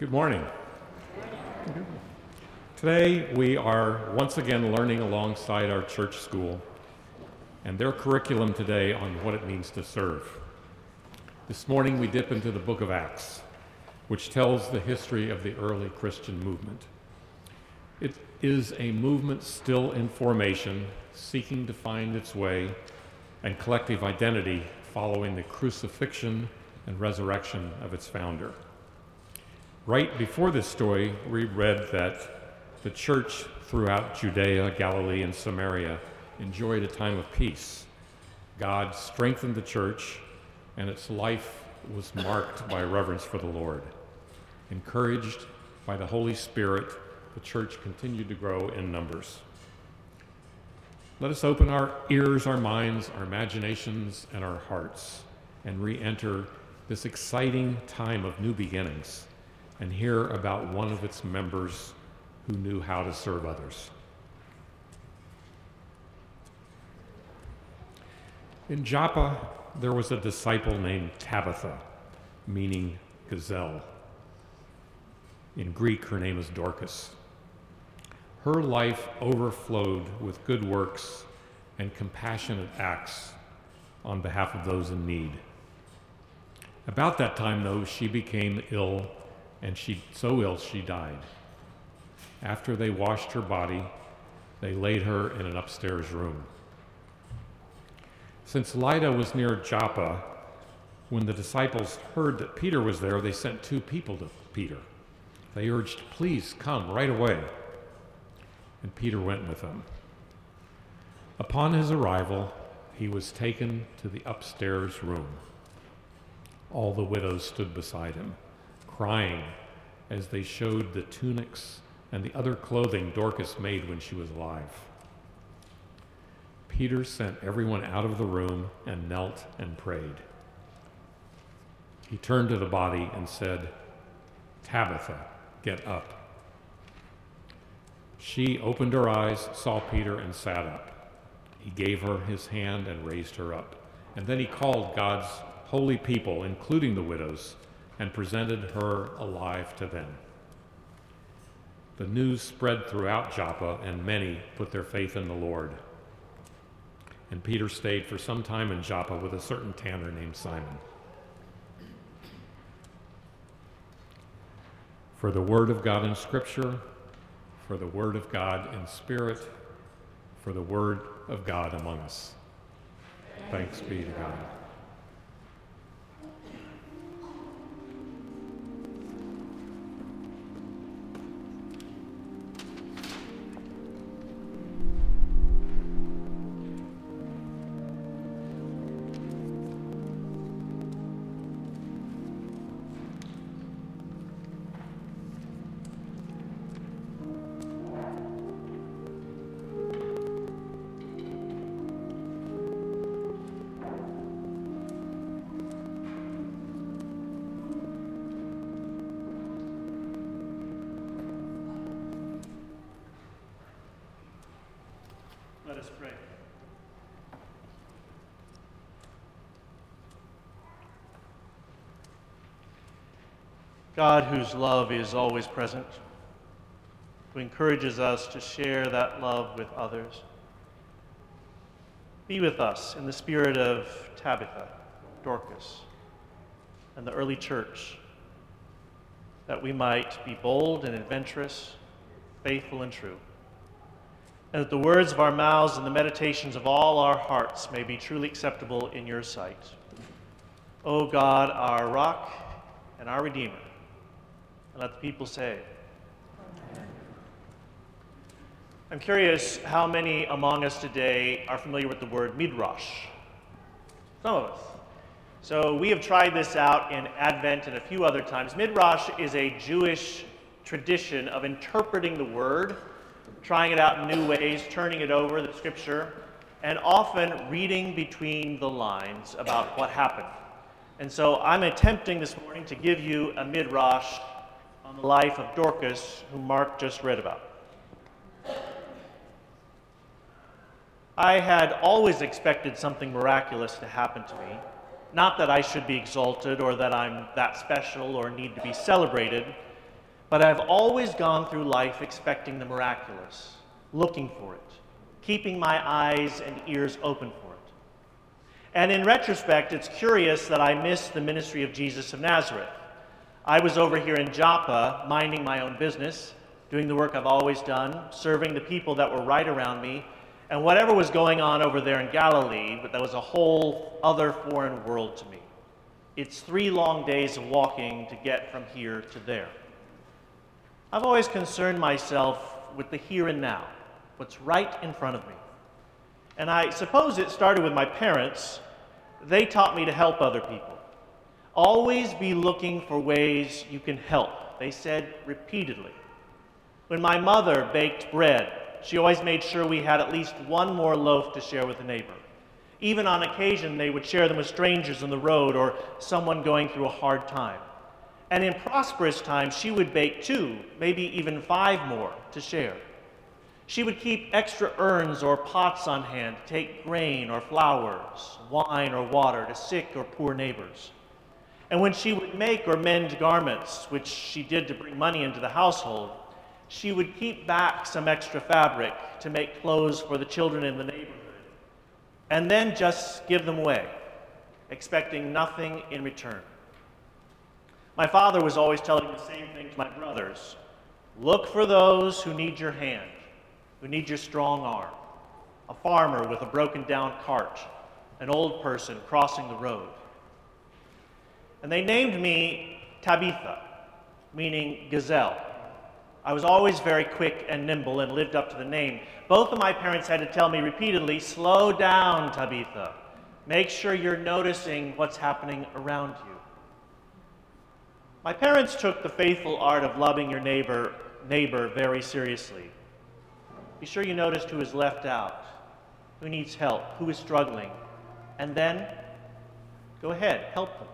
Good morning. Today we are once again learning alongside our church school and their curriculum today on what it means to serve. This morning we dip into the book of Acts, which tells the history of the early Christian movement. It is a movement still in formation, seeking to find its way and collective identity following the crucifixion and resurrection of its founder. Right before this story, we read that the church throughout Judea, Galilee, and Samaria enjoyed a time of peace. God strengthened the church, and its life was marked by reverence for the Lord. Encouraged by the Holy Spirit, the church continued to grow in numbers. Let us open our ears, our minds, our imaginations, and our hearts and re enter this exciting time of new beginnings and hear about one of its members who knew how to serve others. In Joppa, there was a disciple named Tabitha, meaning gazelle. In Greek, her name is Dorcas. Her life overflowed with good works and compassionate acts on behalf of those in need. About that time, though, she became ill, and she so ill she died. After they washed her body, they laid her in an upstairs room. Since Lydda was near Joppa, when the disciples heard that Peter was there, they sent two people to Peter. They urged, Please come right away. And Peter went with them. Upon his arrival, he was taken to the upstairs room. All the widows stood beside him, crying as they showed the tunics and the other clothing Dorcas made when she was alive. Peter sent everyone out of the room and knelt and prayed. He turned to the body and said, Tabitha, get up. She opened her eyes, saw Peter, and sat up. He gave her his hand and raised her up. And then he called God's holy people, including the widows, and presented her alive to them. The news spread throughout Joppa, and many put their faith in the Lord. And Peter stayed for some time in Joppa with a certain tanner named Simon. For the word of God in Scripture, for the word of God in spirit, for the word of God among us. Thanks be to God. God, whose love is always present, who encourages us to share that love with others, be with us in the spirit of Tabitha, Dorcas, and the early church, that we might be bold and adventurous, faithful and true and that the words of our mouths and the meditations of all our hearts may be truly acceptable in your sight. O God, our rock and our Redeemer. Let the people say, Amen. I'm curious how many among us today are familiar with the word midrash. Some of us. So we have tried this out in Advent and a few other times. Midrash is a Jewish tradition of interpreting the word trying it out in new ways, turning it over, the scripture, and often reading between the lines about what happened. And so I'm attempting this morning to give you a midrash on the life of Dorcas, whom Mark just read about. I had always expected something miraculous to happen to me. Not that I should be exalted or that I'm that special or need to be celebrated, But I've always gone through life expecting the miraculous, looking for it, keeping my eyes and ears open for it. And in retrospect, it's curious that I missed the ministry of Jesus of Nazareth. I was over here in Joppa, minding my own business, doing the work I've always done, serving the people that were right around me, and whatever was going on over there in Galilee, but that was a whole other foreign world to me. It's three long days of walking to get from here to there. I've always concerned myself with the here and now, what's right in front of me. And I suppose it started with my parents. They taught me to help other people. Always be looking for ways you can help, they said repeatedly. When my mother baked bread, she always made sure we had at least one more loaf to share with a neighbor. Even on occasion, they would share them with strangers on the road or someone going through a hard time. And in prosperous times, she would bake two, maybe even five more to share. She would keep extra urns or pots on hand to take grain or flowers, wine or water to sick or poor neighbors. And when she would make or mend garments, which she did to bring money into the household, she would keep back some extra fabric to make clothes for the children in the neighborhood, and then just give them away, expecting nothing in return. My father was always telling the same thing to my brothers look for those who need your hand, who need your strong arm. A farmer with a broken down cart, an old person crossing the road. And they named me Tabitha, meaning gazelle. I was always very quick and nimble and lived up to the name. Both of my parents had to tell me repeatedly slow down, Tabitha. Make sure you're noticing what's happening around you. My parents took the faithful art of loving your neighbor, neighbor very seriously. Be sure you noticed who is left out, who needs help, who is struggling, and then go ahead, help them.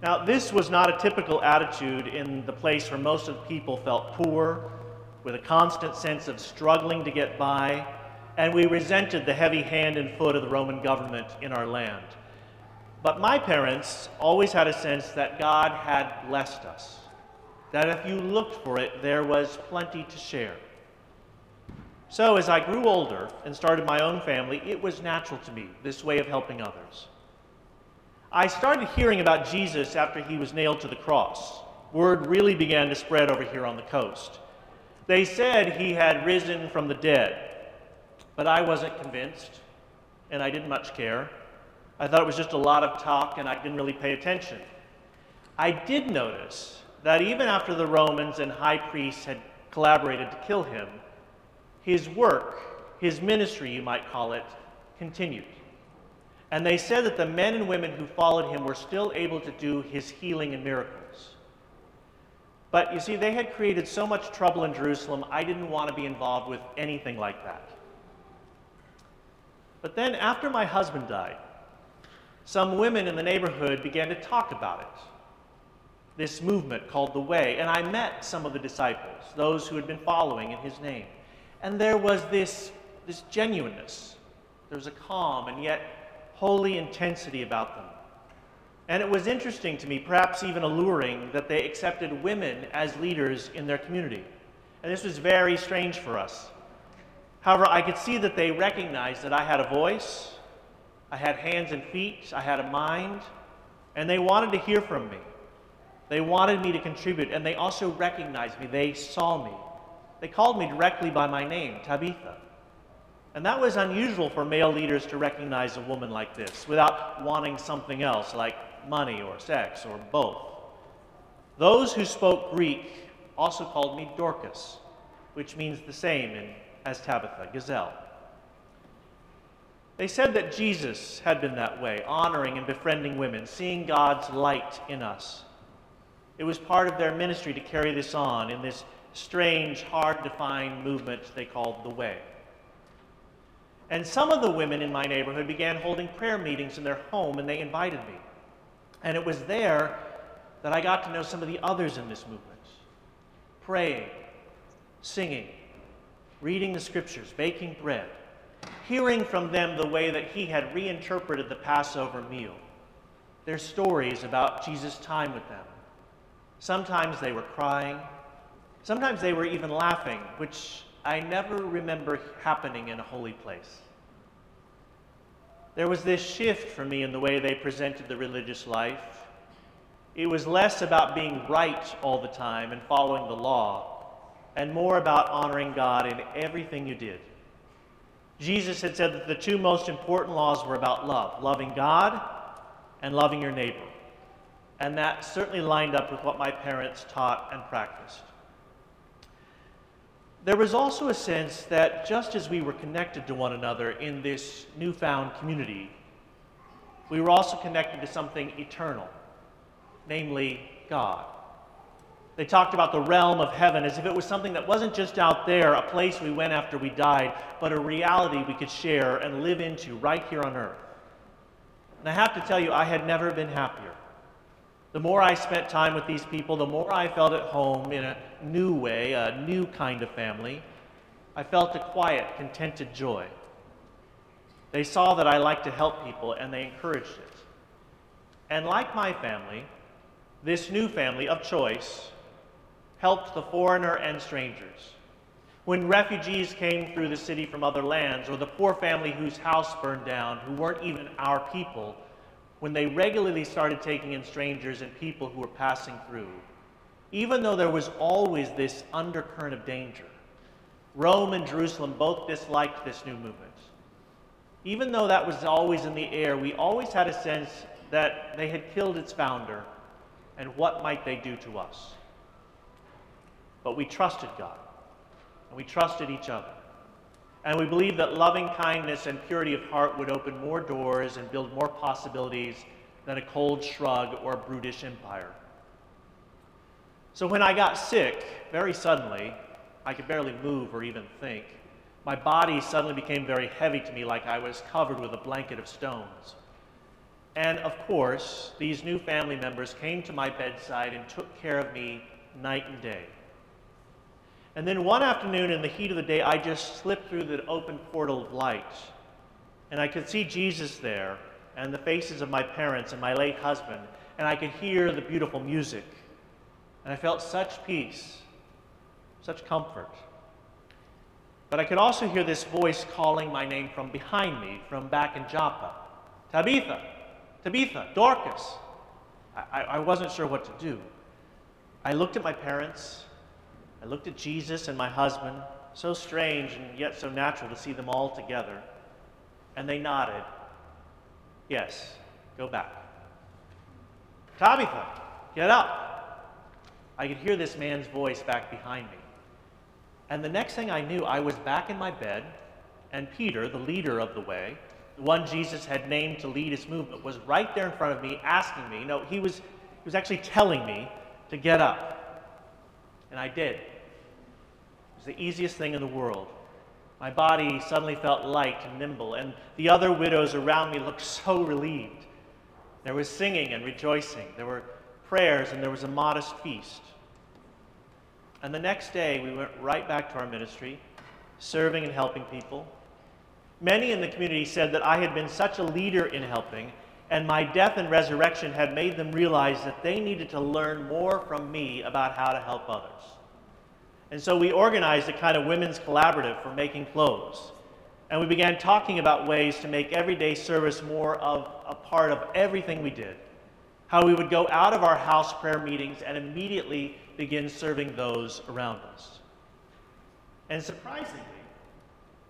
Now, this was not a typical attitude in the place where most of the people felt poor, with a constant sense of struggling to get by, and we resented the heavy hand and foot of the Roman government in our land. But my parents always had a sense that God had blessed us, that if you looked for it, there was plenty to share. So, as I grew older and started my own family, it was natural to me, this way of helping others. I started hearing about Jesus after he was nailed to the cross. Word really began to spread over here on the coast. They said he had risen from the dead, but I wasn't convinced, and I didn't much care. I thought it was just a lot of talk and I didn't really pay attention. I did notice that even after the Romans and high priests had collaborated to kill him, his work, his ministry, you might call it, continued. And they said that the men and women who followed him were still able to do his healing and miracles. But you see, they had created so much trouble in Jerusalem, I didn't want to be involved with anything like that. But then, after my husband died, some women in the neighborhood began to talk about it, this movement called the Way. And I met some of the disciples, those who had been following in his name. And there was this, this genuineness, there was a calm and yet holy intensity about them. And it was interesting to me, perhaps even alluring, that they accepted women as leaders in their community. And this was very strange for us. However, I could see that they recognized that I had a voice, I had hands and feet, I had a mind, and they wanted to hear from me. They wanted me to contribute, and they also recognized me. They saw me. They called me directly by my name, Tabitha. And that was unusual for male leaders to recognize a woman like this without wanting something else, like money or sex or both. Those who spoke Greek also called me Dorcas, which means the same in, as Tabitha, gazelle. They said that Jesus had been that way, honoring and befriending women, seeing God's light in us. It was part of their ministry to carry this on in this strange, hard to find movement they called the Way. And some of the women in my neighborhood began holding prayer meetings in their home, and they invited me. And it was there that I got to know some of the others in this movement praying, singing, reading the scriptures, baking bread hearing from them the way that he had reinterpreted the Passover meal, their stories about Jesus' time with them. Sometimes they were crying, Sometimes they were even laughing, which I never remember happening in a holy place. There was this shift for me in the way they presented the religious life. It was less about being right all the time and following the law, and more about honoring God in everything you did. Jesus had said that the two most important laws were about love loving God and loving your neighbor. And that certainly lined up with what my parents taught and practiced. There was also a sense that just as we were connected to one another in this newfound community, we were also connected to something eternal, namely God. They talked about the realm of heaven as if it was something that wasn't just out there, a place we went after we died, but a reality we could share and live into right here on earth. And I have to tell you, I had never been happier. The more I spent time with these people, the more I felt at home in a new way, a new kind of family. I felt a quiet, contented joy. They saw that I liked to help people and they encouraged it. And like my family, this new family of choice helped the foreigner and strangers. When refugees came through the city from other lands, or the poor family whose house burned down, who weren't even our people, when they regularly started taking in strangers and people who were passing through, even though there was always this undercurrent of danger, Rome and Jerusalem both disliked this new movement. Even though that was always in the air, we always had a sense that they had killed its founder, and what might they do to us? But we trusted God, and we trusted each other. And we believed that loving kindness and purity of heart would open more doors and build more possibilities than a cold shrug or a brutish empire. So when I got sick, very suddenly, I could barely move or even think. My body suddenly became very heavy to me, like I was covered with a blanket of stones. And of course, these new family members came to my bedside and took care of me night and day. And then one afternoon, in the heat of the day, I just slipped through the open portal of light. And I could see Jesus there, and the faces of my parents and my late husband, and I could hear the beautiful music. And I felt such peace, such comfort. But I could also hear this voice calling my name from behind me, from back in Joppa Tabitha, Tabitha, Dorcas. I, I wasn't sure what to do. I looked at my parents I looked at Jesus and my husband, so strange and yet so natural to see them all together, and they nodded. Yes, go back. Tabitha, get up. I could hear this man's voice back behind me. And the next thing I knew, I was back in my bed, and Peter, the leader of the way, the one Jesus had named to lead his movement, was right there in front of me asking me. No, he was, he was actually telling me to get up. And I did. It was the easiest thing in the world. My body suddenly felt light and nimble, and the other widows around me looked so relieved. There was singing and rejoicing, there were prayers, and there was a modest feast. And the next day, we went right back to our ministry, serving and helping people. Many in the community said that I had been such a leader in helping and my death and resurrection had made them realize that they needed to learn more from me about how to help others. And so we organized a kind of women's collaborative for making clothes. And we began talking about ways to make everyday service more of a part of everything we did. How we would go out of our house prayer meetings and immediately begin serving those around us. And surprisingly,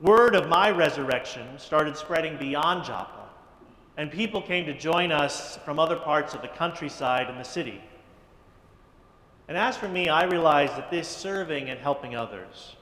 word of my resurrection started spreading beyond Joppa and people came to join us from other parts of the countryside and the city. And as for me, I realized that this serving and helping others,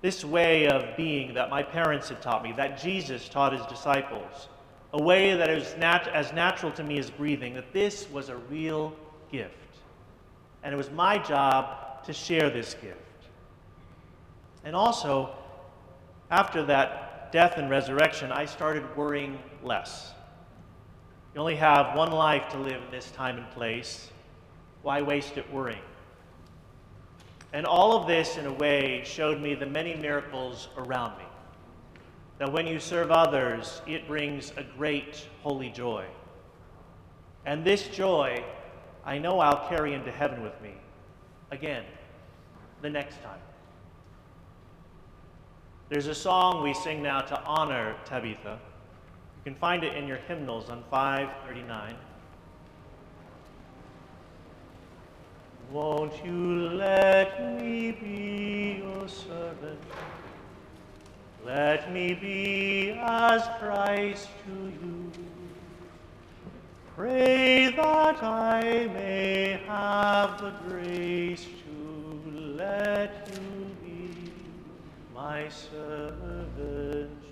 this way of being that my parents had taught me, that Jesus taught his disciples, a way that is nat- as natural to me as breathing, that this was a real gift. And it was my job to share this gift. And also, after that death and resurrection, I started worrying less. You only have one life to live in this time and place. Why waste it worrying? And all of this, in a way, showed me the many miracles around me. That when you serve others, it brings a great holy joy. And this joy, I know I'll carry into heaven with me. Again, the next time. There's a song we sing now to honor Tabitha. You can find it in your hymnals on 539. Won't you let me be your servant? Let me be as Christ to you. Pray that I may have the grace to let you be my servant